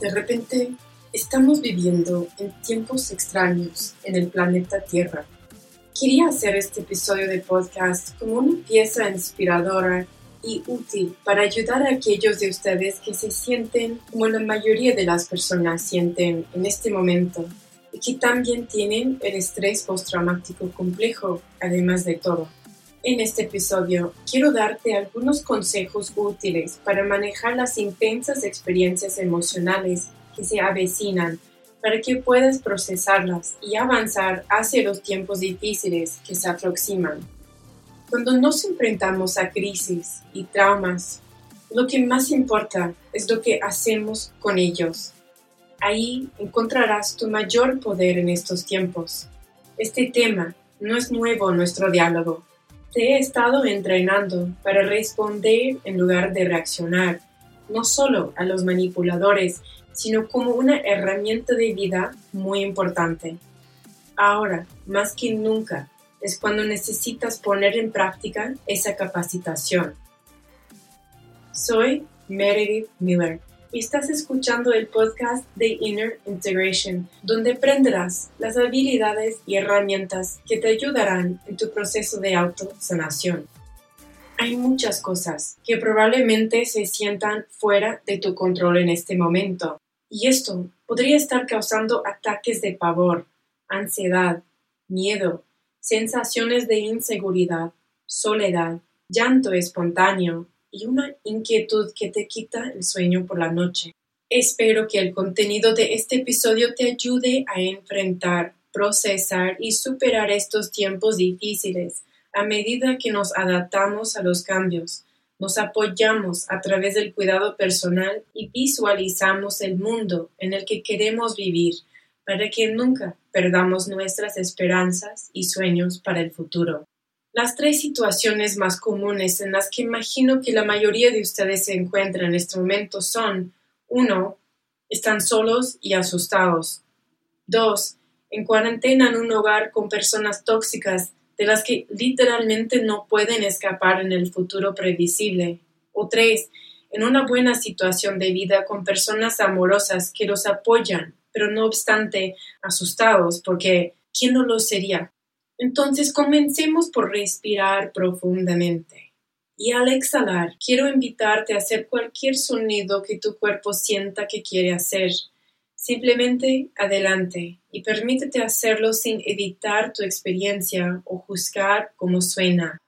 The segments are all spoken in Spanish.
De repente, estamos viviendo en tiempos extraños en el planeta Tierra. Quería hacer este episodio de podcast como una pieza inspiradora y útil para ayudar a aquellos de ustedes que se sienten como la mayoría de las personas sienten en este momento y que también tienen el estrés postraumático complejo, además de todo. En este episodio quiero darte algunos consejos útiles para manejar las intensas experiencias emocionales que se avecinan para que puedas procesarlas y avanzar hacia los tiempos difíciles que se aproximan. Cuando nos enfrentamos a crisis y traumas, lo que más importa es lo que hacemos con ellos. Ahí encontrarás tu mayor poder en estos tiempos. Este tema no es nuevo en nuestro diálogo te he estado entrenando para responder en lugar de reaccionar, no solo a los manipuladores, sino como una herramienta de vida muy importante. Ahora, más que nunca, es cuando necesitas poner en práctica esa capacitación. Soy Meredith Miller Estás escuchando el podcast de Inner Integration, donde aprenderás las habilidades y herramientas que te ayudarán en tu proceso de autosanación. Hay muchas cosas que probablemente se sientan fuera de tu control en este momento, y esto podría estar causando ataques de pavor, ansiedad, miedo, sensaciones de inseguridad, soledad, llanto espontáneo, y una inquietud que te quita el sueño por la noche. Espero que el contenido de este episodio te ayude a enfrentar, procesar y superar estos tiempos difíciles a medida que nos adaptamos a los cambios, nos apoyamos a través del cuidado personal y visualizamos el mundo en el que queremos vivir para que nunca perdamos nuestras esperanzas y sueños para el futuro. Las tres situaciones más comunes en las que imagino que la mayoría de ustedes se encuentran en este momento son 1. Están solos y asustados. 2. En cuarentena en un hogar con personas tóxicas de las que literalmente no pueden escapar en el futuro previsible. O 3. En una buena situación de vida con personas amorosas que los apoyan, pero no obstante asustados porque ¿quién no lo sería? Entonces comencemos por respirar profundamente. Y al exhalar, quiero invitarte a hacer cualquier sonido que tu cuerpo sienta que quiere hacer. Simplemente adelante y permítete hacerlo sin editar tu experiencia o juzgar cómo suena.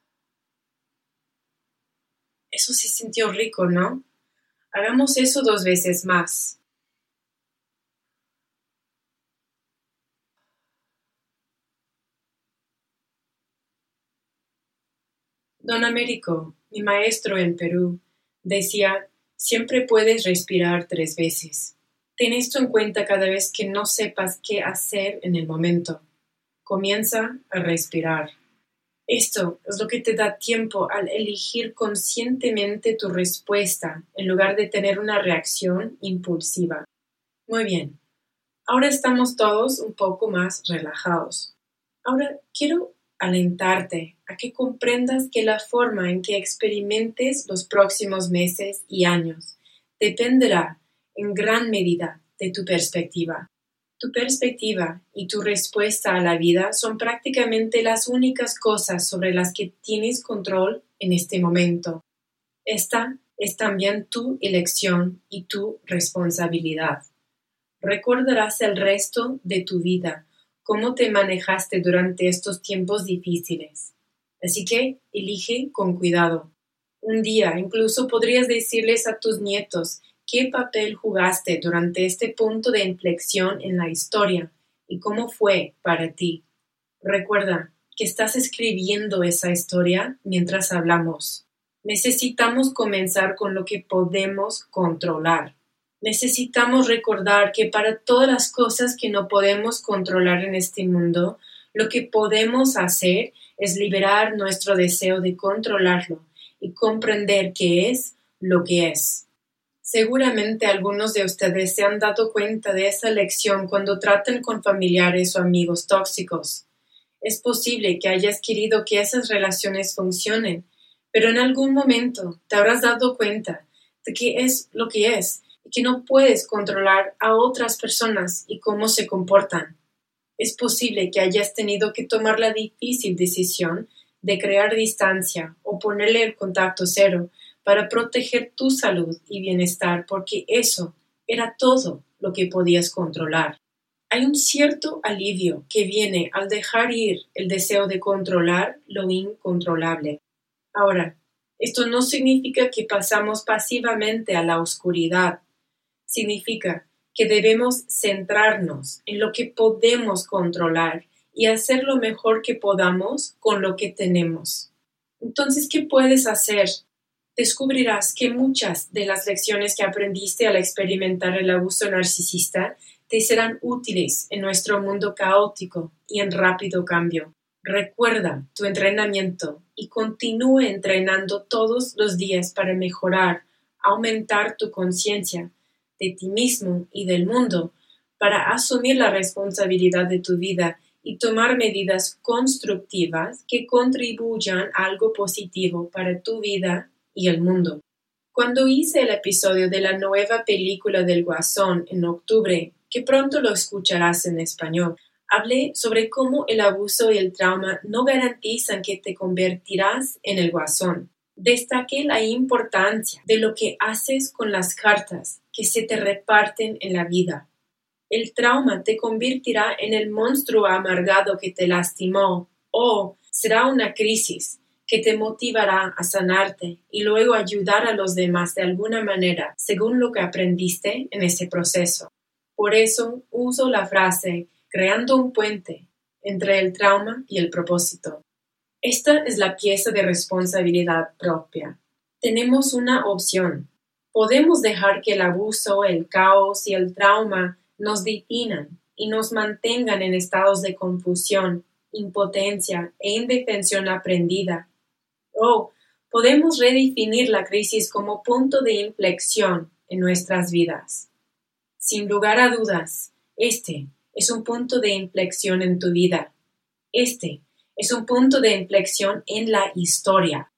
Eso se sintió rico, ¿no? Hagamos eso dos veces más. Don Américo, mi maestro en Perú, decía, siempre puedes respirar tres veces. Ten esto en cuenta cada vez que no sepas qué hacer en el momento. Comienza a respirar. Esto es lo que te da tiempo al elegir conscientemente tu respuesta en lugar de tener una reacción impulsiva. Muy bien. Ahora estamos todos un poco más relajados. Ahora quiero alentarte a que comprendas que la forma en que experimentes los próximos meses y años dependerá en gran medida de tu perspectiva. Tu perspectiva y tu respuesta a la vida son prácticamente las únicas cosas sobre las que tienes control en este momento. Esta es también tu elección y tu responsabilidad. Recordarás el resto de tu vida cómo te manejaste durante estos tiempos difíciles. Así que elige con cuidado. Un día incluso podrías decirles a tus nietos qué papel jugaste durante este punto de inflexión en la historia y cómo fue para ti. Recuerda que estás escribiendo esa historia mientras hablamos. Necesitamos comenzar con lo que podemos controlar. Necesitamos recordar que para todas las cosas que no podemos controlar en este mundo, lo que podemos hacer es liberar nuestro deseo de controlarlo y comprender qué es lo que es. Seguramente algunos de ustedes se han dado cuenta de esa lección cuando tratan con familiares o amigos tóxicos. Es posible que hayas querido que esas relaciones funcionen, pero en algún momento te habrás dado cuenta de que es lo que es y que no puedes controlar a otras personas y cómo se comportan. Es posible que hayas tenido que tomar la difícil decisión de crear distancia o ponerle el contacto cero para proteger tu salud y bienestar porque eso era todo lo que podías controlar. Hay un cierto alivio que viene al dejar ir el deseo de controlar lo incontrolable. Ahora, esto no significa que pasamos pasivamente a la oscuridad. Significa que debemos centrarnos en lo que podemos controlar y hacer lo mejor que podamos con lo que tenemos. Entonces, ¿qué puedes hacer? Descubrirás que muchas de las lecciones que aprendiste al experimentar el abuso narcisista te serán útiles en nuestro mundo caótico y en rápido cambio. Recuerda tu entrenamiento y continúe entrenando todos los días para mejorar, aumentar tu conciencia de ti mismo y del mundo, para asumir la responsabilidad de tu vida y tomar medidas constructivas que contribuyan algo positivo para tu vida y el mundo. Cuando hice el episodio de la nueva película del Guasón en octubre, que pronto lo escucharás en español, hablé sobre cómo el abuso y el trauma no garantizan que te convertirás en el guasón. Destaqué la importancia de lo que haces con las cartas que se te reparten en la vida. El trauma te convertirá en el monstruo amargado que te lastimó o será una crisis que te motivará a sanarte y luego ayudar a los demás de alguna manera según lo que aprendiste en ese proceso. Por eso uso la frase creando un puente entre el trauma y el propósito. Esta es la pieza de responsabilidad propia. Tenemos una opción. Podemos dejar que el abuso, el caos y el trauma nos definan y nos mantengan en estados de confusión, impotencia e indefensión aprendida. O podemos redefinir la crisis como punto de inflexión en nuestras vidas. Sin lugar a dudas, este es un punto de inflexión en tu vida. Este es un punto de inflexión en la historia.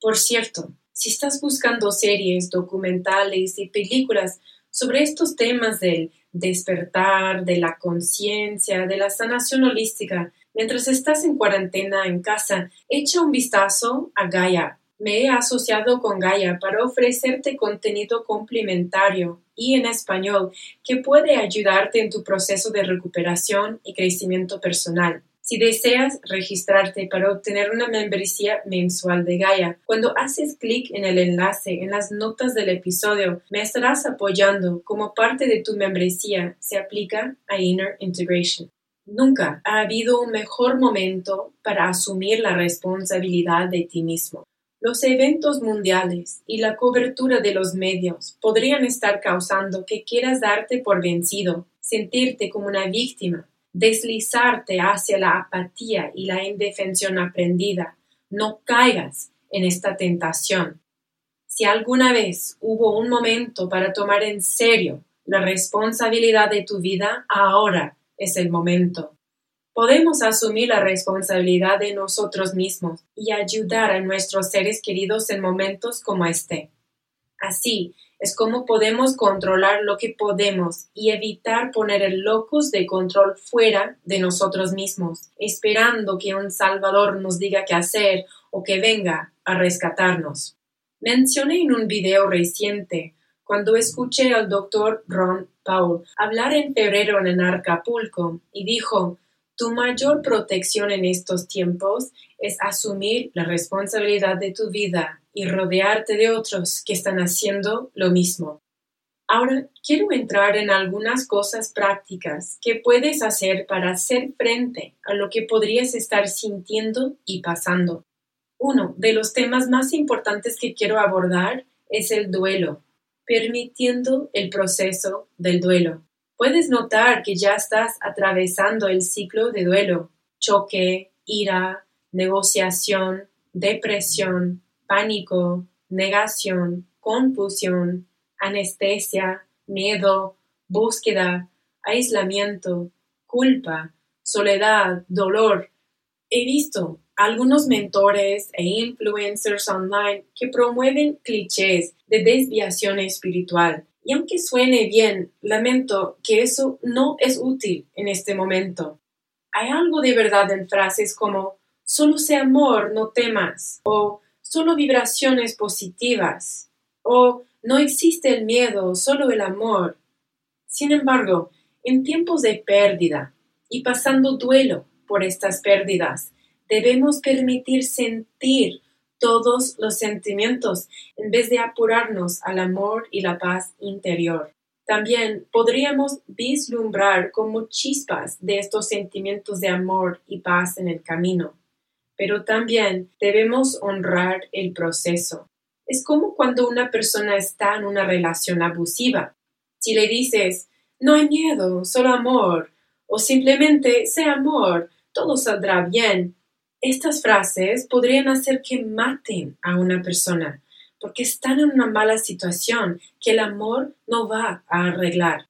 Por cierto, si estás buscando series, documentales y películas sobre estos temas del despertar, de la conciencia, de la sanación holística, mientras estás en cuarentena en casa, echa un vistazo a Gaia. Me he asociado con Gaia para ofrecerte contenido complementario y en español que puede ayudarte en tu proceso de recuperación y crecimiento personal. Si deseas registrarte para obtener una membresía mensual de Gaia, cuando haces clic en el enlace en las notas del episodio, me estarás apoyando como parte de tu membresía. Se aplica a Inner Integration. Nunca ha habido un mejor momento para asumir la responsabilidad de ti mismo. Los eventos mundiales y la cobertura de los medios podrían estar causando que quieras darte por vencido, sentirte como una víctima, deslizarte hacia la apatía y la indefensión aprendida. No caigas en esta tentación. Si alguna vez hubo un momento para tomar en serio la responsabilidad de tu vida, ahora es el momento. Podemos asumir la responsabilidad de nosotros mismos y ayudar a nuestros seres queridos en momentos como este. Así es como podemos controlar lo que podemos y evitar poner el locus de control fuera de nosotros mismos, esperando que un Salvador nos diga qué hacer o que venga a rescatarnos. Mencioné en un video reciente cuando escuché al doctor Ron Paul hablar en febrero en Acapulco y dijo, tu mayor protección en estos tiempos es asumir la responsabilidad de tu vida y rodearte de otros que están haciendo lo mismo. Ahora quiero entrar en algunas cosas prácticas que puedes hacer para hacer frente a lo que podrías estar sintiendo y pasando. Uno de los temas más importantes que quiero abordar es el duelo permitiendo el proceso del duelo. Puedes notar que ya estás atravesando el ciclo de duelo, choque, ira, negociación, depresión, pánico, negación, confusión, anestesia, miedo, búsqueda, aislamiento, culpa, soledad, dolor. He visto algunos mentores e influencers online que promueven clichés de desviación espiritual Y aunque suene bien, lamento que eso no es útil en este momento. Hay algo de verdad en frases como solo sé amor, no temas, o solo vibraciones positivas, o no existe el miedo, solo el amor. Sin embargo, en tiempos de pérdida y pasando duelo por estas pérdidas, debemos permitir sentir todos los sentimientos en vez de apurarnos al amor y la paz interior. También podríamos vislumbrar como chispas de estos sentimientos de amor y paz en el camino. Pero también debemos honrar el proceso. Es como cuando una persona está en una relación abusiva. Si le dices, no hay miedo, solo amor, o simplemente sé amor, todo saldrá bien, estas frases podrían hacer que maten a una persona porque están en una mala situación que el amor no va a arreglar.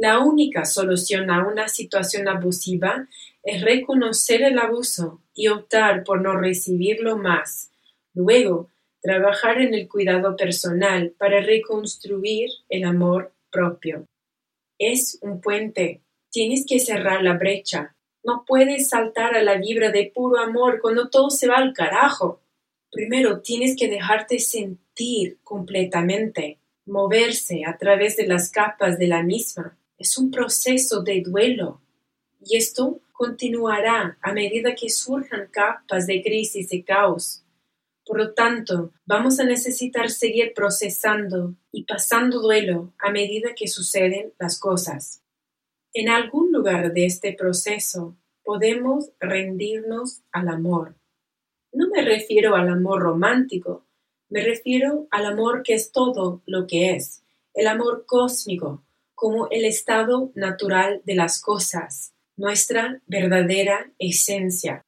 La única solución a una situación abusiva es reconocer el abuso y optar por no recibirlo más. Luego, trabajar en el cuidado personal para reconstruir el amor propio. Es un puente. Tienes que cerrar la brecha no puedes saltar a la vibra de puro amor cuando todo se va al carajo. Primero tienes que dejarte sentir completamente, moverse a través de las capas de la misma. Es un proceso de duelo. Y esto continuará a medida que surjan capas de crisis y caos. Por lo tanto, vamos a necesitar seguir procesando y pasando duelo a medida que suceden las cosas. En algún lugar de este proceso podemos rendirnos al amor. No me refiero al amor romántico, me refiero al amor que es todo lo que es, el amor cósmico, como el estado natural de las cosas, nuestra verdadera esencia.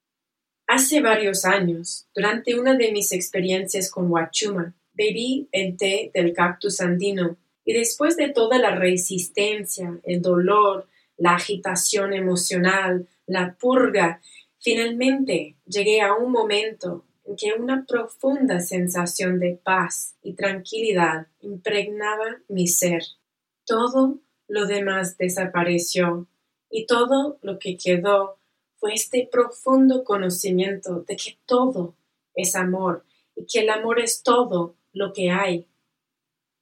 Hace varios años, durante una de mis experiencias con Huachuma, bebí el té del cactus andino y después de toda la resistencia, el dolor, la agitación emocional, la purga, finalmente llegué a un momento en que una profunda sensación de paz y tranquilidad impregnaba mi ser. Todo lo demás desapareció y todo lo que quedó fue este profundo conocimiento de que todo es amor y que el amor es todo lo que hay.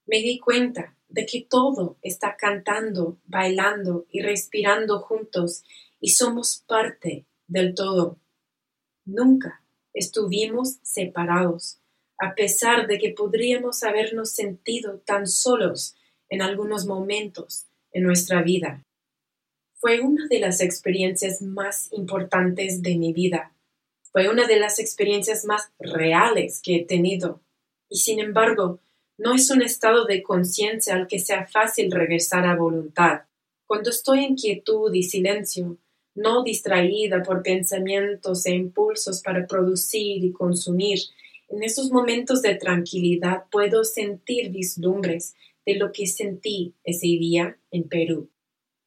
Me di cuenta de que todo está cantando, bailando y respirando juntos y somos parte del todo. Nunca estuvimos separados, a pesar de que podríamos habernos sentido tan solos en algunos momentos en nuestra vida. Fue una de las experiencias más importantes de mi vida. Fue una de las experiencias más reales que he tenido. Y sin embargo, no es un estado de conciencia al que sea fácil regresar a voluntad. Cuando estoy en quietud y silencio, no distraída por pensamientos e impulsos para producir y consumir, en esos momentos de tranquilidad puedo sentir vislumbres de lo que sentí ese día en Perú.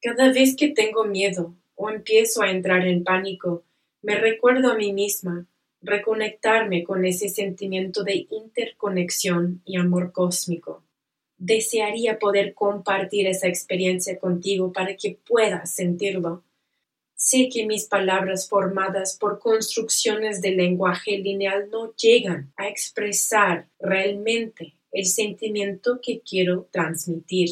Cada vez que tengo miedo o empiezo a entrar en pánico, me recuerdo a mí misma reconectarme con ese sentimiento de interconexión y amor cósmico. Desearía poder compartir esa experiencia contigo para que puedas sentirlo. Sé que mis palabras formadas por construcciones de lenguaje lineal no llegan a expresar realmente el sentimiento que quiero transmitir.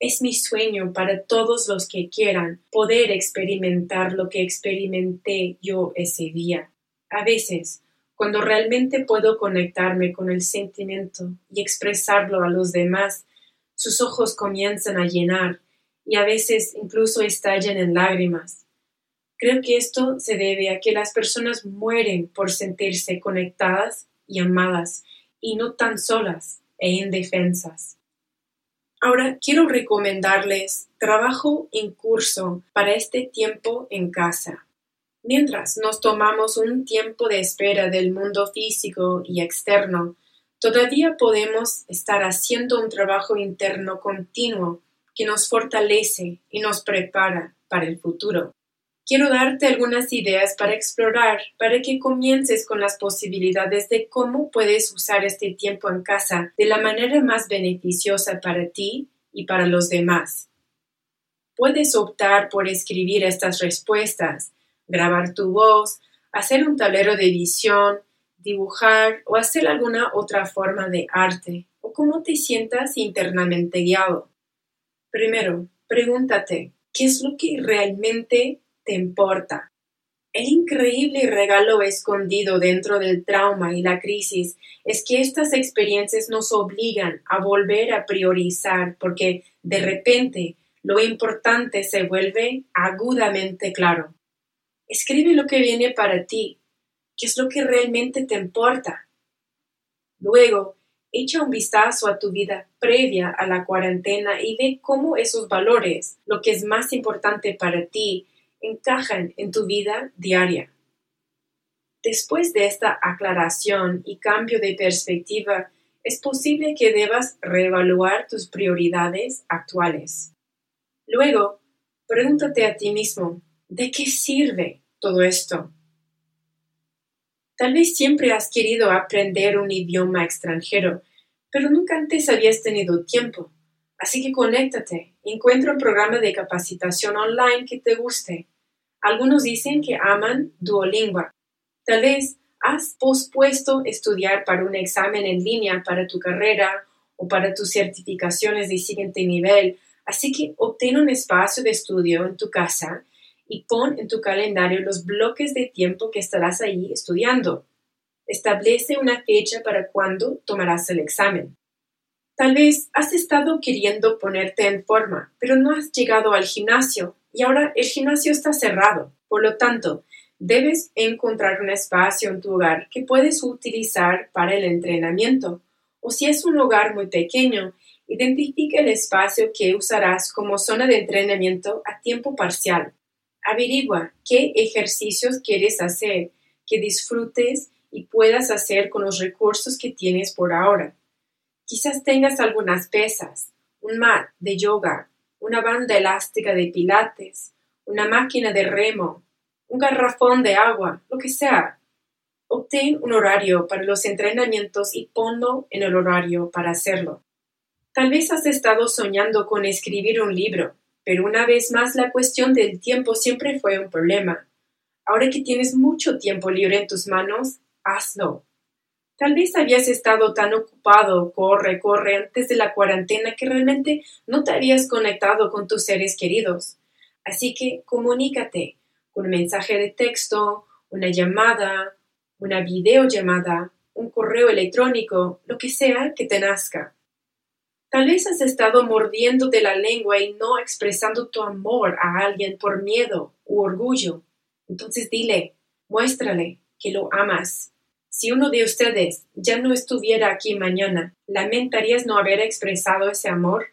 Es mi sueño para todos los que quieran poder experimentar lo que experimenté yo ese día. A veces, cuando realmente puedo conectarme con el sentimiento y expresarlo a los demás, sus ojos comienzan a llenar y a veces incluso estallan en lágrimas. Creo que esto se debe a que las personas mueren por sentirse conectadas y amadas y no tan solas e indefensas. Ahora quiero recomendarles trabajo en curso para este tiempo en casa. Mientras nos tomamos un tiempo de espera del mundo físico y externo, todavía podemos estar haciendo un trabajo interno continuo que nos fortalece y nos prepara para el futuro. Quiero darte algunas ideas para explorar, para que comiences con las posibilidades de cómo puedes usar este tiempo en casa de la manera más beneficiosa para ti y para los demás. Puedes optar por escribir estas respuestas, grabar tu voz, hacer un tablero de visión, dibujar o hacer alguna otra forma de arte o cómo te sientas internamente guiado. Primero, pregúntate, ¿qué es lo que realmente te importa? El increíble regalo escondido dentro del trauma y la crisis es que estas experiencias nos obligan a volver a priorizar porque de repente lo importante se vuelve agudamente claro. Escribe lo que viene para ti, qué es lo que realmente te importa. Luego, echa un vistazo a tu vida previa a la cuarentena y ve cómo esos valores, lo que es más importante para ti, encajan en tu vida diaria. Después de esta aclaración y cambio de perspectiva, es posible que debas reevaluar tus prioridades actuales. Luego, pregúntate a ti mismo, ¿de qué sirve todo esto? Tal vez siempre has querido aprender un idioma extranjero, pero nunca antes habías tenido tiempo. Así que conéctate, encuentra un programa de capacitación online que te guste algunos dicen que aman Duolingo. Tal vez has pospuesto estudiar para un examen en línea para tu carrera o para tus certificaciones de siguiente nivel, así que obtén un espacio de estudio en tu casa y pon en tu calendario los bloques de tiempo que estarás ahí estudiando. Establece una fecha para cuando tomarás el examen. Tal vez has estado queriendo ponerte en forma, pero no has llegado al gimnasio y ahora el gimnasio está cerrado. Por lo tanto, debes encontrar un espacio en tu hogar que puedes utilizar para el entrenamiento. O si es un hogar muy pequeño, identifica el espacio que usarás como zona de entrenamiento a tiempo parcial. Averigua qué ejercicios quieres hacer, que disfrutes y puedas hacer con los recursos que tienes por ahora. Quizás tengas algunas pesas, un mat de yoga, una banda elástica de pilates, una máquina de remo, un garrafón de agua, lo que sea. Obtén un horario para los entrenamientos y ponlo en el horario para hacerlo. Tal vez has estado soñando con escribir un libro, pero una vez más la cuestión del tiempo siempre fue un problema. Ahora que tienes mucho tiempo libre en tus manos, hazlo. Tal vez habías estado tan ocupado, corre, corre, antes de la cuarentena que realmente no te habías conectado con tus seres queridos. Así que comunícate con un mensaje de texto, una llamada, una videollamada, un correo electrónico, lo que sea que te nazca. Tal vez has estado mordiendo de la lengua y no expresando tu amor a alguien por miedo u orgullo. Entonces dile, muéstrale que lo amas si uno de ustedes ya no estuviera aquí mañana, ¿lamentarías no haber expresado ese amor?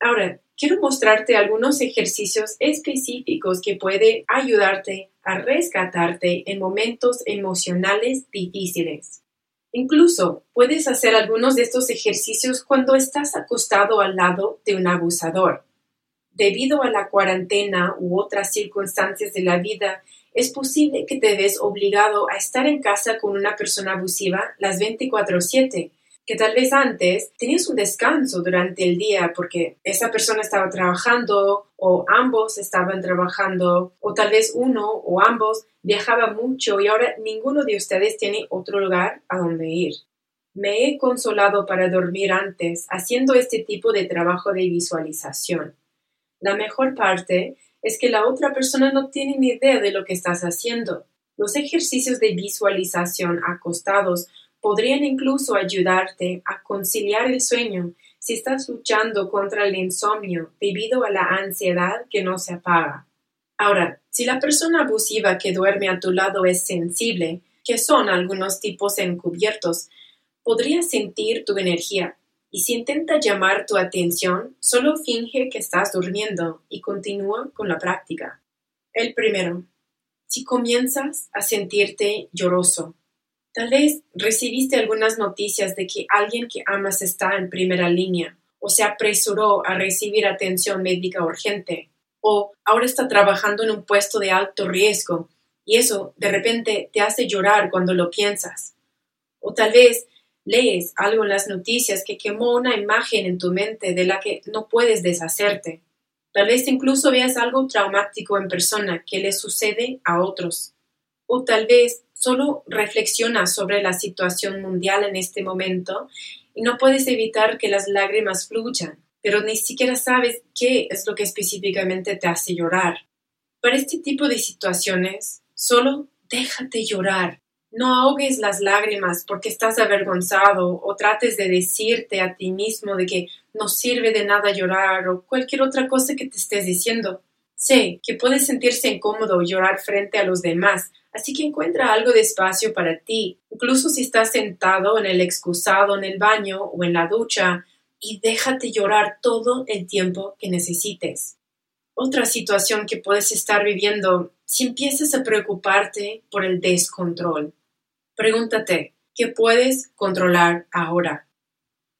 Ahora, quiero mostrarte algunos ejercicios específicos que pueden ayudarte a rescatarte en momentos emocionales difíciles. Incluso puedes hacer algunos de estos ejercicios cuando estás acostado al lado de un abusador. Debido a la cuarentena u otras circunstancias de la vida, es posible que te ves obligado a estar en casa con una persona abusiva las 24/7, que tal vez antes tenías un descanso durante el día porque esa persona estaba trabajando o ambos estaban trabajando o tal vez uno o ambos viajaba mucho y ahora ninguno de ustedes tiene otro lugar a donde ir. Me he consolado para dormir antes haciendo este tipo de trabajo de visualización. La mejor parte es que la otra persona no tiene ni idea de lo que estás haciendo. Los ejercicios de visualización acostados podrían incluso ayudarte a conciliar el sueño si estás luchando contra el insomnio debido a la ansiedad que no se apaga. Ahora, si la persona abusiva que duerme a tu lado es sensible, que son algunos tipos encubiertos, podría sentir tu energía y si intenta llamar tu atención, solo finge que estás durmiendo y continúa con la práctica. El primero, si comienzas a sentirte lloroso, tal vez recibiste algunas noticias de que alguien que amas está en primera línea o se apresuró a recibir atención médica urgente o ahora está trabajando en un puesto de alto riesgo y eso de repente te hace llorar cuando lo piensas. O tal vez lees algo en las noticias que quemó una imagen en tu mente de la que no puedes deshacerte. Tal vez incluso veas algo traumático en persona que le sucede a otros. O tal vez solo reflexionas sobre la situación mundial en este momento y no puedes evitar que las lágrimas fluyan, pero ni siquiera sabes qué es lo que específicamente te hace llorar. Para este tipo de situaciones, solo déjate llorar. No ahogues las lágrimas porque estás avergonzado o trates de decirte a ti mismo de que no sirve de nada llorar o cualquier otra cosa que te estés diciendo. Sé que puedes sentirse incómodo llorar frente a los demás, así que encuentra algo de espacio para ti, incluso si estás sentado en el excusado en el baño o en la ducha, y déjate llorar todo el tiempo que necesites. Otra situación que puedes estar viviendo si empiezas a preocuparte por el descontrol. Pregúntate, ¿qué puedes controlar ahora?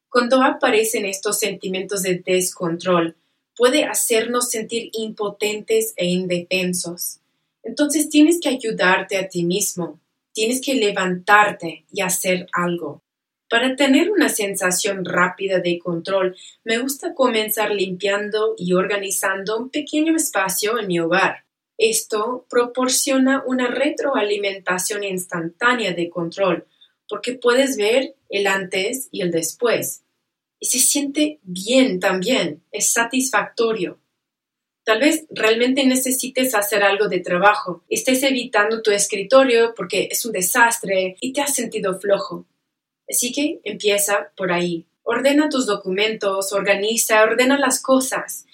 Cuando aparecen estos sentimientos de descontrol, puede hacernos sentir impotentes e indefensos. Entonces tienes que ayudarte a ti mismo, tienes que levantarte y hacer algo. Para tener una sensación rápida de control, me gusta comenzar limpiando y organizando un pequeño espacio en mi hogar. Esto proporciona una retroalimentación instantánea de control, porque puedes ver el antes y el después y se siente bien también, es satisfactorio. Tal vez realmente necesites hacer algo de trabajo, estés evitando tu escritorio porque es un desastre y te has sentido flojo. Así que empieza por ahí. Ordena tus documentos, organiza, ordena las cosas.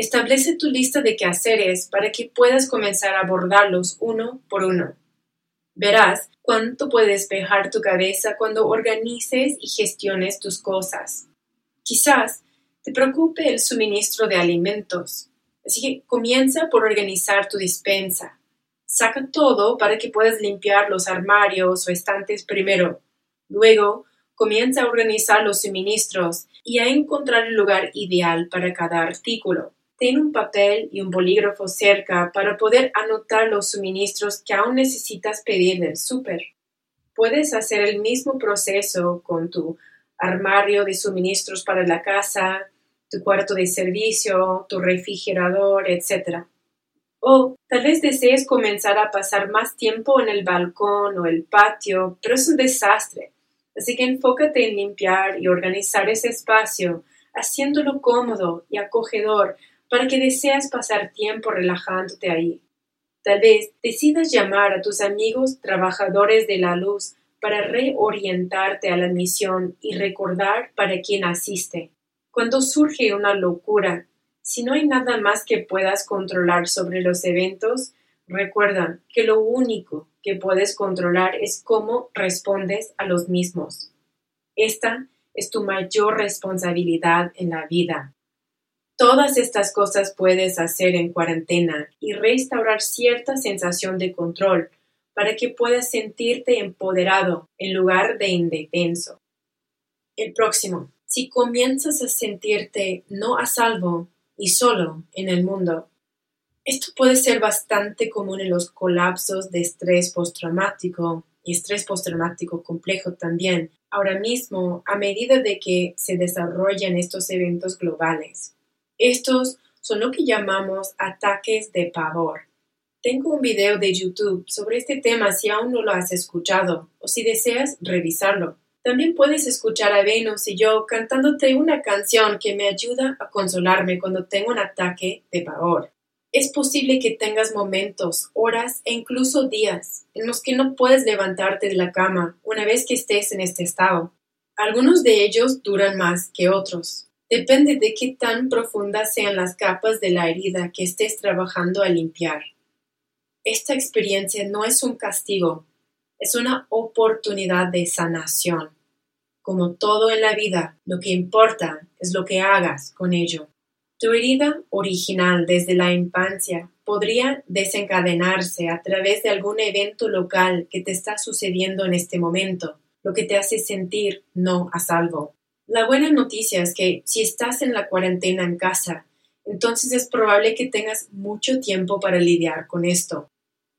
Establece tu lista de quehaceres para que puedas comenzar a abordarlos uno por uno. Verás cuánto puede despejar tu cabeza cuando organices y gestiones tus cosas. Quizás te preocupe el suministro de alimentos, así que comienza por organizar tu dispensa. Saca todo para que puedas limpiar los armarios o estantes primero. Luego, comienza a organizar los suministros y a encontrar el lugar ideal para cada artículo. Ten un papel y un bolígrafo cerca para poder anotar los suministros que aún necesitas pedir del súper. Puedes hacer el mismo proceso con tu armario de suministros para la casa, tu cuarto de servicio, tu refrigerador, etc. O tal vez desees comenzar a pasar más tiempo en el balcón o el patio, pero es un desastre. Así que enfócate en limpiar y organizar ese espacio, haciéndolo cómodo y acogedor para que deseas pasar tiempo relajándote ahí. Tal vez decidas llamar a tus amigos trabajadores de la luz para reorientarte a la misión y recordar para quién asiste. Cuando surge una locura, si no hay nada más que puedas controlar sobre los eventos, recuerda que lo único que puedes controlar es cómo respondes a los mismos. Esta es tu mayor responsabilidad en la vida. Todas estas cosas puedes hacer en cuarentena y restaurar cierta sensación de control para que puedas sentirte empoderado en lugar de indefenso. El próximo. Si comienzas a sentirte no a salvo y solo en el mundo, esto puede ser bastante común en los colapsos de estrés postraumático y estrés postraumático complejo también, ahora mismo a medida de que se desarrollan estos eventos globales. Estos son lo que llamamos ataques de pavor tengo un video de YouTube sobre este tema si aún no lo has escuchado o si deseas revisarlo. También puedes escuchar a Venus y yo cantándote una canción que me ayuda a consolarme cuando tengo un ataque de pavor. Es posible que tengas momentos, horas e incluso días en los que no puedes levantarte de la cama una vez que estés en este estado. Algunos de ellos duran más que otros. Depende de qué tan profundas sean las capas de la herida que estés trabajando a limpiar. Esta experiencia no es un castigo, es una oportunidad de sanación. Como todo en la vida, lo que importa es lo que hagas con ello. Tu herida original desde la infancia podría desencadenarse a través de algún evento local que te está sucediendo en este momento, lo que te hace sentir no a salvo. La buena noticia es que si estás en la cuarentena en casa, entonces es probable que tengas mucho tiempo para lidiar con esto.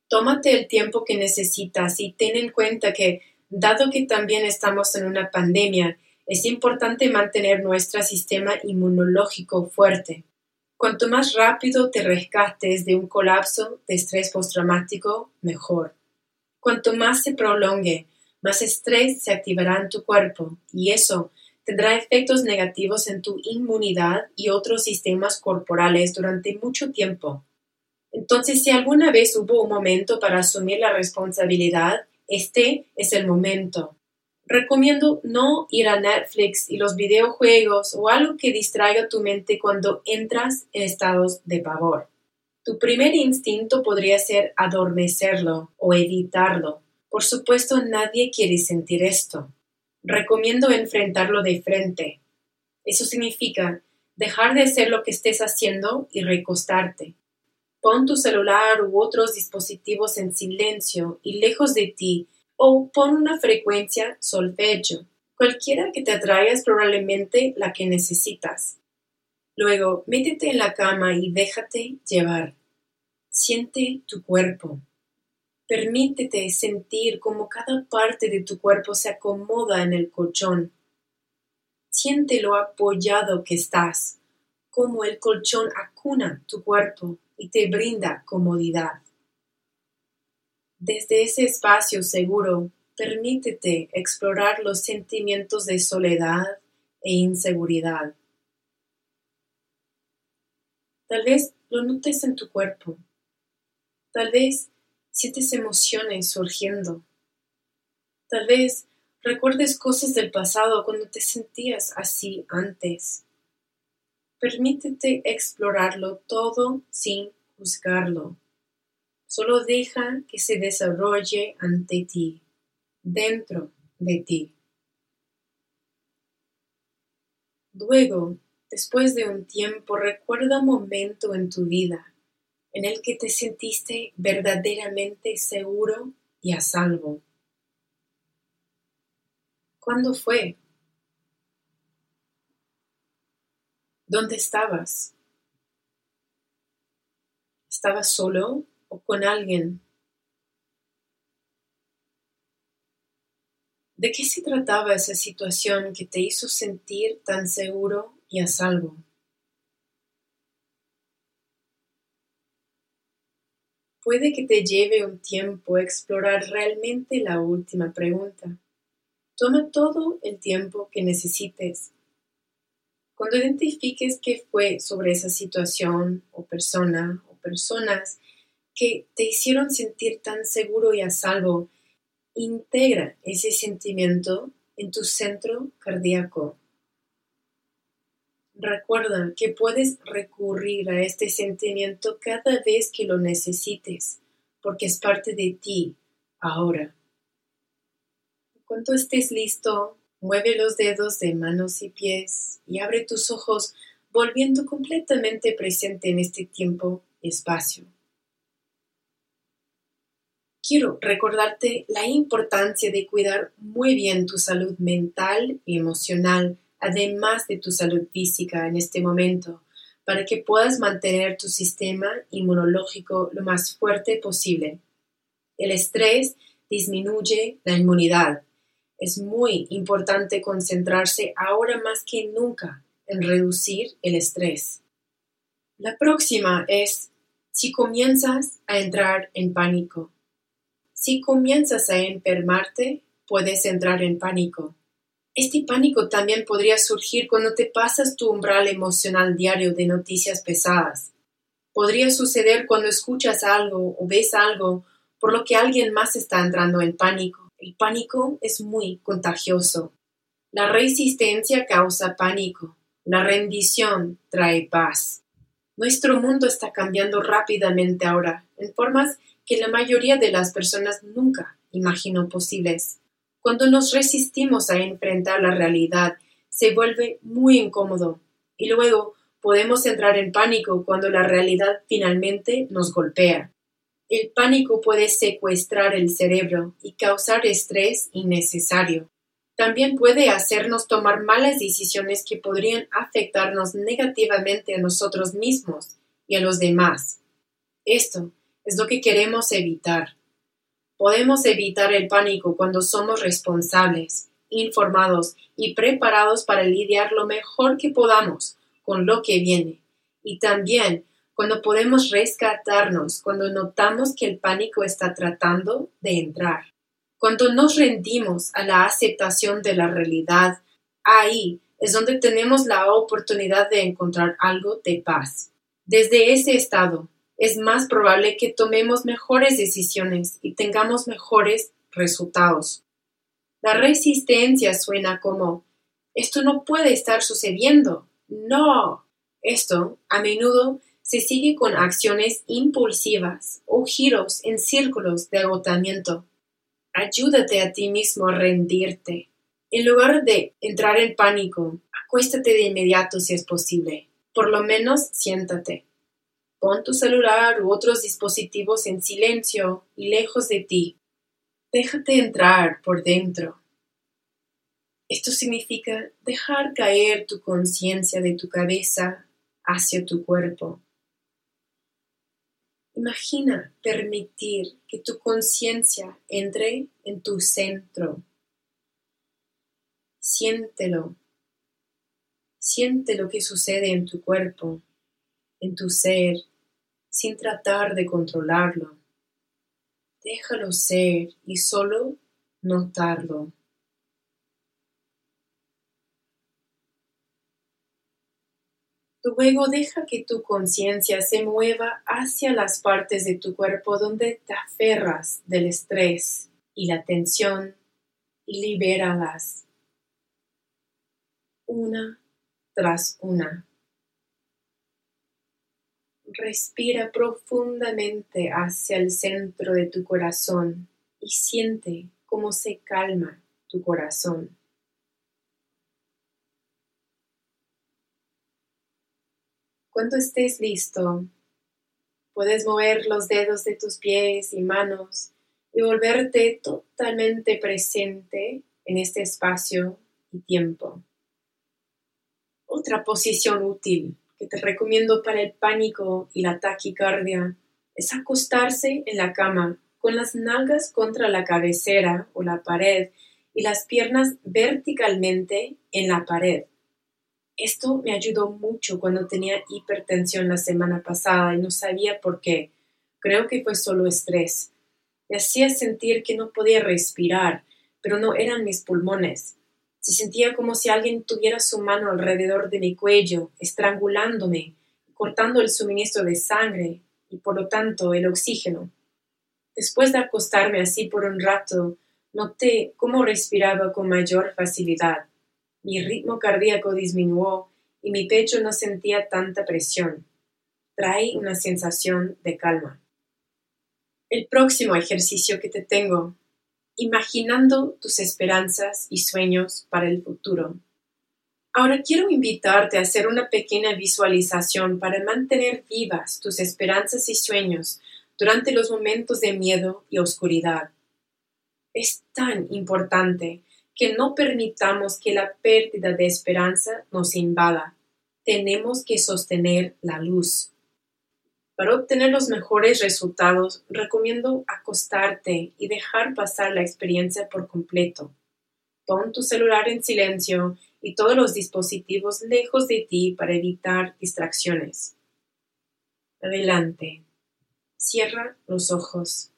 Tómate el tiempo que necesitas y ten en cuenta que Dado que también estamos en una pandemia, es importante mantener nuestro sistema inmunológico fuerte. Cuanto más rápido te rescates de un colapso de estrés postraumático, mejor. Cuanto más se prolongue, más estrés se activará en tu cuerpo y eso tendrá efectos negativos en tu inmunidad y otros sistemas corporales durante mucho tiempo. Entonces, si alguna vez hubo un momento para asumir la responsabilidad, este es el momento. Recomiendo no ir a Netflix y los videojuegos o algo que distraiga tu mente cuando entras en estados de pavor. Tu primer instinto podría ser adormecerlo o evitarlo. Por supuesto, nadie quiere sentir esto. Recomiendo enfrentarlo de frente. Eso significa dejar de hacer lo que estés haciendo y recostarte. Pon tu celular u otros dispositivos en silencio y lejos de ti o pon una frecuencia solfeggio. Cualquiera que te atraiga es probablemente la que necesitas. Luego, métete en la cama y déjate llevar. Siente tu cuerpo. Permítete sentir cómo cada parte de tu cuerpo se acomoda en el colchón. Siente lo apoyado que estás, cómo el colchón acuna tu cuerpo y te brinda comodidad. Desde ese espacio seguro, permítete explorar los sentimientos de soledad e inseguridad. Tal vez lo notes en tu cuerpo. Tal vez sientes emociones surgiendo. Tal vez recuerdes cosas del pasado cuando te sentías así antes. Permítete explorarlo todo sin juzgarlo. Solo deja que se desarrolle ante ti, dentro de ti. Luego, después de un tiempo, recuerda un momento en tu vida en el que te sentiste verdaderamente seguro y a salvo. ¿Cuándo fue? ¿Dónde estabas? ¿Estabas solo o con alguien. ¿De qué se trataba esa situación que te hizo sentir tan seguro y a salvo? Puede que te lleve un tiempo explorar realmente la última pregunta. Toma todo el tiempo que necesites. Cuando identifiques qué fue sobre esa situación o persona o personas que te hicieron sentir tan seguro y a salvo, integra ese sentimiento en tu centro cardíaco. Recuerda que puedes recurrir a este sentimiento cada vez que lo necesites, porque es parte de ti ahora. Cuando estés listo, mueve los dedos de manos y pies y abre tus ojos, volviendo completamente presente en este tiempo y espacio quiero recordarte la importancia de cuidar muy bien tu salud mental y emocional, además de tu salud física en este momento, para que puedas mantener tu sistema inmunológico lo más fuerte posible. El estrés disminuye la inmunidad. Es muy importante concentrarse ahora más que nunca en reducir el estrés. La próxima es si comienzas a entrar en pánico. Si comienzas a enfermarte, puedes entrar en pánico. Este pánico también podría surgir cuando te pasas tu umbral emocional diario de noticias pesadas. Podría suceder cuando escuchas algo o ves algo por lo que alguien más está entrando en pánico. El pánico es muy contagioso. La resistencia causa pánico. La rendición trae paz. Nuestro mundo está cambiando rápidamente ahora, en formas que la mayoría de las personas nunca imaginó posibles. Cuando nos resistimos a enfrentar la realidad, se vuelve muy incómodo y luego podemos entrar en pánico cuando la realidad finalmente nos golpea. El pánico puede secuestrar el cerebro y causar estrés innecesario. También puede hacernos tomar malas decisiones que podrían afectarnos negativamente a nosotros mismos y a los demás. Esto es lo que queremos evitar. Podemos evitar el pánico cuando somos responsables, informados y preparados para lidiar lo mejor que podamos con lo que viene. Y también cuando podemos rescatarnos, cuando notamos que el pánico está tratando de entrar. Cuando nos rendimos a la aceptación de la realidad, ahí es donde tenemos la oportunidad de encontrar algo de paz. Desde ese estado, es más probable que tomemos mejores decisiones y tengamos mejores resultados. La resistencia suena como esto no puede estar sucediendo. No. Esto a menudo se sigue con acciones impulsivas o giros en círculos de agotamiento. Ayúdate a ti mismo a rendirte. En lugar de entrar en pánico, acuéstate de inmediato si es posible. Por lo menos siéntate. Pon tu celular u otros dispositivos en silencio y lejos de ti. Déjate entrar por dentro. Esto significa dejar caer tu conciencia de tu cabeza hacia tu cuerpo. Imagina permitir que tu conciencia entre en tu centro. Siéntelo. Siente lo que sucede en tu cuerpo, en tu ser, sin tratar de controlarlo. Déjalo ser y solo notarlo. Luego deja que tu conciencia se mueva hacia las partes de tu cuerpo donde te aferras del estrés y la tensión y libéralas una tras una. Respira profundamente hacia el centro de tu corazón y siente cómo se calma tu corazón. Cuando estés listo, puedes mover los dedos de tus pies y manos y volverte totalmente presente en este espacio y tiempo. Otra posición útil que te recomiendo para el pánico y la taquicardia es acostarse en la cama con las nalgas contra la cabecera o la pared y las piernas verticalmente en la pared. Esto me ayudó mucho cuando tenía hipertensión la semana pasada y no sabía por qué. Creo que fue solo estrés. Me hacía sentir que no podía respirar, pero no eran mis pulmones. Se sentía como si alguien tuviera su mano alrededor de mi cuello, estrangulándome, cortando el suministro de sangre y por lo tanto el oxígeno. Después de acostarme así por un rato, noté cómo respiraba con mayor facilidad. Mi ritmo cardíaco disminuyó y mi pecho no sentía tanta presión. Trae una sensación de calma. El próximo ejercicio que te tengo imaginando tus esperanzas y sueños para el futuro. Ahora quiero invitarte a hacer una pequeña visualización para mantener vivas tus esperanzas y sueños durante los momentos de miedo y oscuridad. Es tan importante que no permitamos que la pérdida de esperanza nos invada. Tenemos que sostener la luz. Para obtener los mejores resultados, recomiendo acostarte y dejar pasar la experiencia por completo. Pon tu celular en silencio y todos los dispositivos lejos de ti para evitar distracciones. Adelante. Cierra los ojos.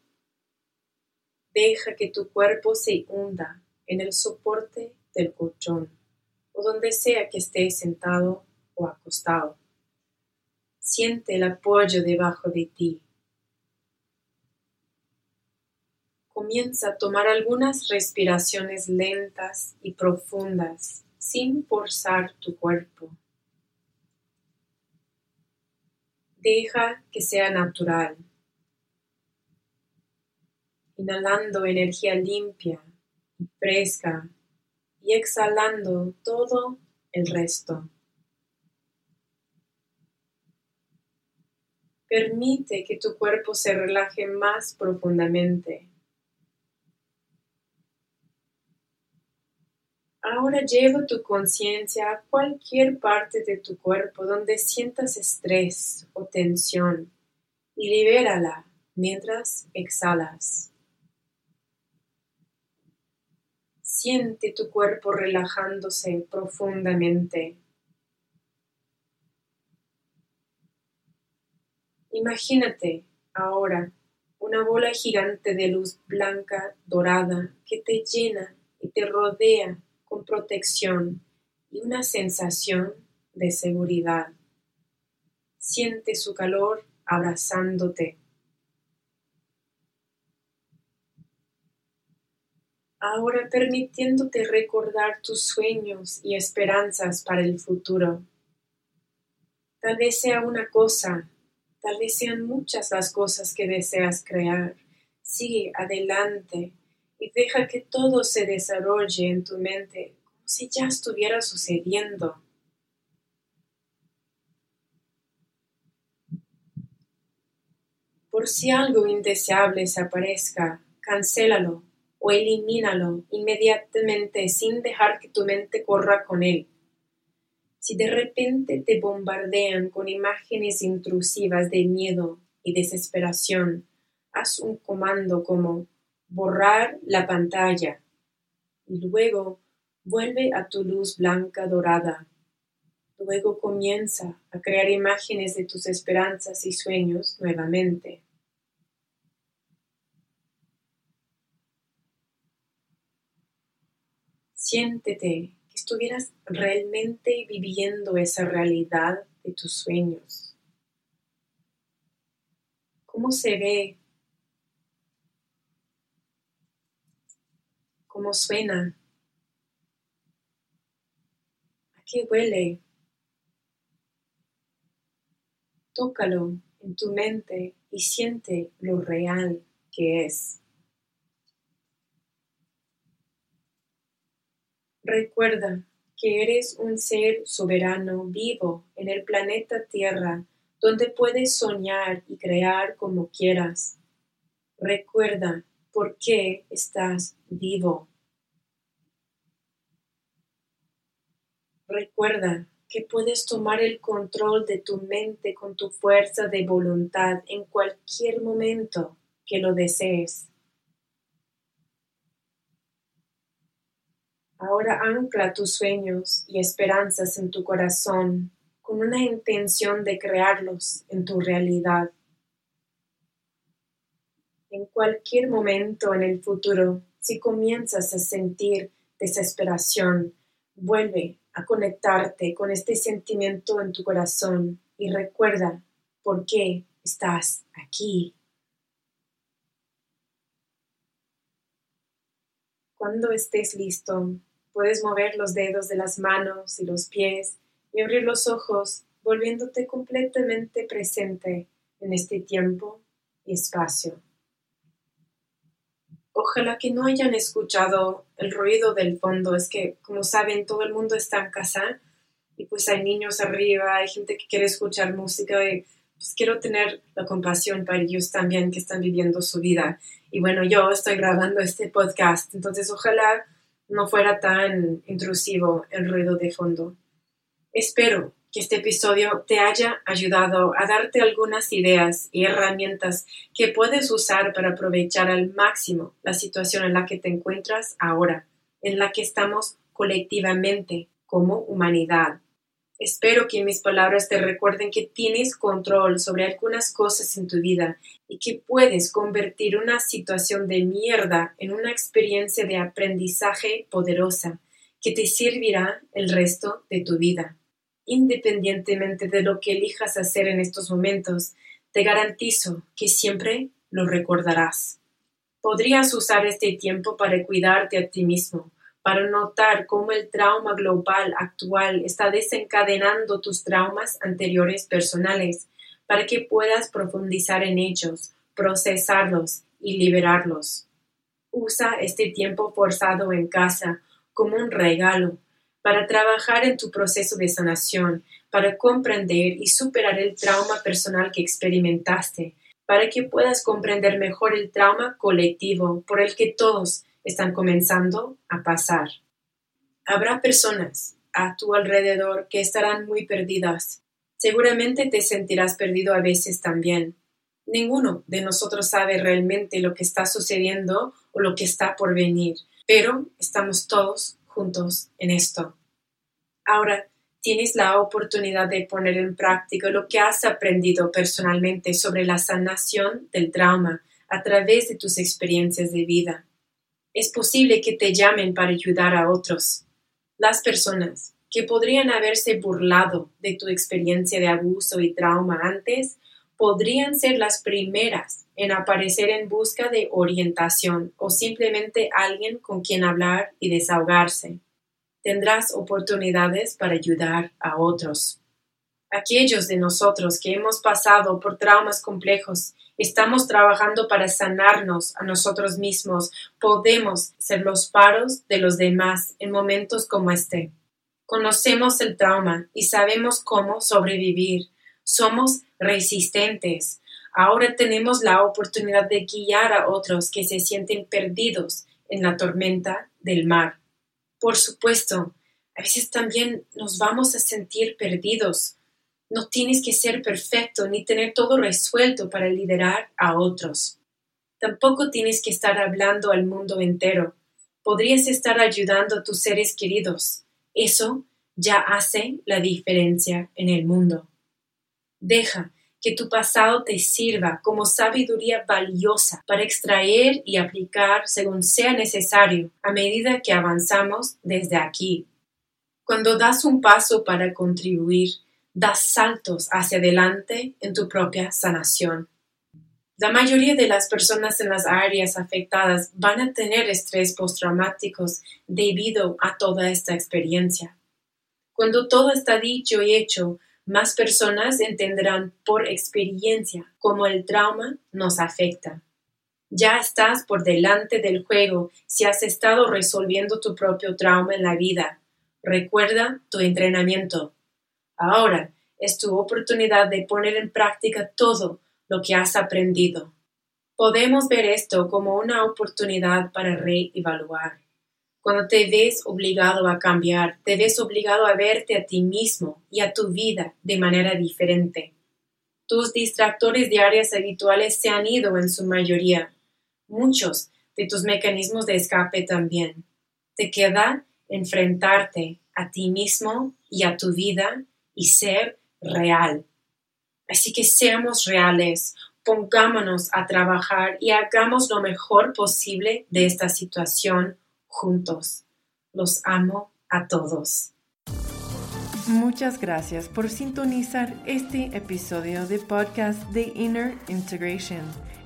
Deja que tu cuerpo se hunda en el soporte del colchón o donde sea que estés sentado o acostado. Siente el apoyo debajo de ti. Comienza a tomar algunas respiraciones lentas y profundas sin forzar tu cuerpo. Deja que sea natural. Inhalando energía limpia y fresca y exhalando todo el resto. Permite que tu cuerpo se relaje más profundamente. Ahora lleva tu conciencia a cualquier parte de tu cuerpo donde sientas estrés o tensión y libérala mientras exhalas. Siente tu cuerpo relajándose profundamente. Imagínate ahora una bola gigante de luz blanca dorada que te llena y te rodea con protección y una sensación de seguridad. Siente su calor abrazándote. Ahora permitiéndote recordar tus sueños y esperanzas para el futuro. Tal vez sea una cosa, tal vez sean muchas las cosas que deseas crear. Sigue adelante y deja que todo se desarrolle en tu mente como si ya estuviera sucediendo. Por si algo indeseable se aparezca, cancélalo o elimínalo inmediatamente sin dejar que tu mente corra con él. Si de repente te bombardean con imágenes intrusivas de miedo y desesperación, haz un comando como borrar la pantalla y luego vuelve a tu luz blanca dorada. Luego comienza a crear imágenes de tus esperanzas y sueños nuevamente. Siéntete estuvieras realmente viviendo esa realidad de tus sueños. ¿Cómo se ve? ¿Cómo suena? ¿A qué huele? Tócalo en tu mente y siente lo real que es. Recuerda que eres un ser soberano vivo en el planeta Tierra donde puedes soñar y crear como quieras. Recuerda por qué estás vivo. Recuerda que puedes tomar el control de tu mente con tu fuerza de voluntad en cualquier momento que lo desees. Ahora ancla tus sueños y esperanzas en tu corazón con una intención de crearlos en tu realidad. En cualquier momento en el futuro, si comienzas a sentir desesperación, vuelve a conectarte con este sentimiento en tu corazón y recuerda por qué estás aquí. Cuando estés listo, Puedes mover los dedos de las manos y los pies y abrir los ojos, volviéndote completamente presente en este tiempo y espacio. Ojalá que no hayan escuchado el ruido del fondo. Es que, como saben, todo el mundo está en casa y pues hay niños arriba, hay gente que quiere escuchar música y pues quiero tener la compasión para ellos también que están viviendo su vida. Y bueno, yo estoy grabando este podcast, entonces ojalá no fuera tan intrusivo el ruido de fondo. Espero que este episodio te haya ayudado a darte algunas ideas y herramientas que puedes usar para aprovechar al máximo la situación en la que te encuentras ahora, en la que estamos colectivamente como humanidad. Espero que mis palabras te recuerden que tienes control sobre algunas cosas en tu vida y que puedes convertir una situación de mierda en una experiencia de aprendizaje poderosa que te servirá el resto de tu vida. Independientemente de lo que elijas hacer en estos momentos, te garantizo que siempre lo recordarás. Podrías usar este tiempo para cuidarte a ti mismo, para notar cómo el trauma global actual está desencadenando tus traumas anteriores personales, para que puedas profundizar en ellos, procesarlos y liberarlos. Usa este tiempo forzado en casa como un regalo para trabajar en tu proceso de sanación, para comprender y superar el trauma personal que experimentaste, para que puedas comprender mejor el trauma colectivo por el que todos están comenzando a pasar. Habrá personas a tu alrededor que estarán muy perdidas. Seguramente te sentirás perdido a veces también. Ninguno de nosotros sabe realmente lo que está sucediendo o lo que está por venir. pero estamos todos juntos en esto. Ahora tienes la oportunidad de poner en práctica lo que has aprendido personalmente sobre la sanación del trauma a través de tus experiencias de vida. Es posible que te llamen para ayudar a otros. Las personas que podrían haberse burlado de tu experiencia de abuso y trauma antes podrían ser las primeras en aparecer en busca de orientación o simplemente alguien con quien hablar y desahogarse. Tendrás oportunidades para ayudar a otros. Aquellos de nosotros que hemos pasado por traumas complejos, estamos trabajando para sanarnos a nosotros mismos, podemos ser los paros de los demás en momentos como este. Conocemos el trauma y sabemos cómo sobrevivir. Somos resistentes. Ahora tenemos la oportunidad de guiar a otros que se sienten perdidos en la tormenta del mar. Por supuesto, a veces también nos vamos a sentir perdidos. No tienes que ser perfecto ni tener todo resuelto para liderar a otros. Tampoco tienes que estar hablando al mundo entero. Podrías estar ayudando a tus seres queridos. Eso ya hace la diferencia en el mundo. Deja que tu pasado te sirva como sabiduría valiosa para extraer y aplicar según sea necesario a medida que avanzamos desde aquí. Cuando das un paso para contribuir, das saltos hacia adelante en tu propia sanación. La mayoría de las personas en las áreas afectadas van a tener estrés postraumáticos debido a toda esta experiencia. Cuando todo está dicho y hecho, más personas entenderán por experiencia cómo el trauma nos afecta. Ya estás por delante del juego si has estado resolviendo tu propio trauma en la vida. Recuerda tu entrenamiento. Ahora es tu oportunidad de poner en práctica todo lo que has aprendido. Podemos ver esto como una oportunidad para reevaluar. Cuando te ves obligado a cambiar, te ves obligado a verte a ti mismo y a tu vida de manera diferente. Tus distractores áreas habituales se han ido en su mayoría. Muchos de tus mecanismos de escape también. Te queda enfrentarte a ti mismo y a tu vida y ser real. Así que seamos reales, pongámonos a trabajar y hagamos lo mejor posible de esta situación juntos. Los amo a todos. Muchas gracias por sintonizar este episodio de podcast de Inner Integration.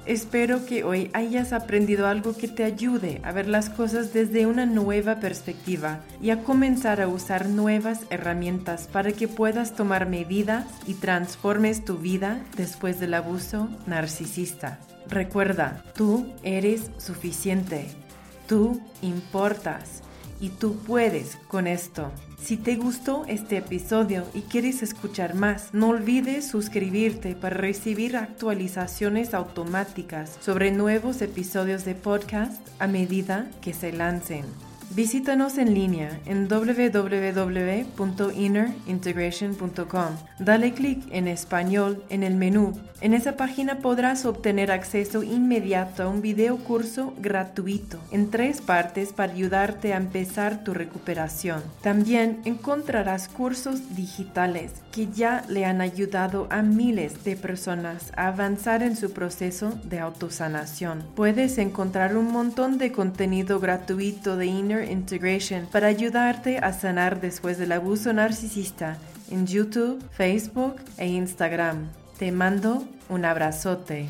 Espero que hoy hayas aprendido algo que te ayude a ver las cosas desde una nueva perspectiva y a comenzar a usar nuevas herramientas para que puedas tomar medidas y transformes tu vida después del abuso narcisista. Recuerda, tú eres suficiente Tú importas y tú puedes con esto. Si te gustó este episodio y quieres escuchar más, no olvides suscribirte para recibir actualizaciones automáticas sobre nuevos episodios de podcast a medida que se lancen. Visítanos en línea en www.innerintegration.com. Dale clic en español en el menú. En esa página podrás obtener acceso inmediato a un video curso gratuito en tres partes para ayudarte a empezar tu recuperación. También encontrarás cursos digitales que ya le han ayudado a miles de personas a avanzar en su proceso de autosanación. Puedes encontrar un montón de contenido gratuito de Inner Integration para ayudarte a sanar después del abuso narcisista en YouTube, Facebook e Instagram. Te mando un abrazote.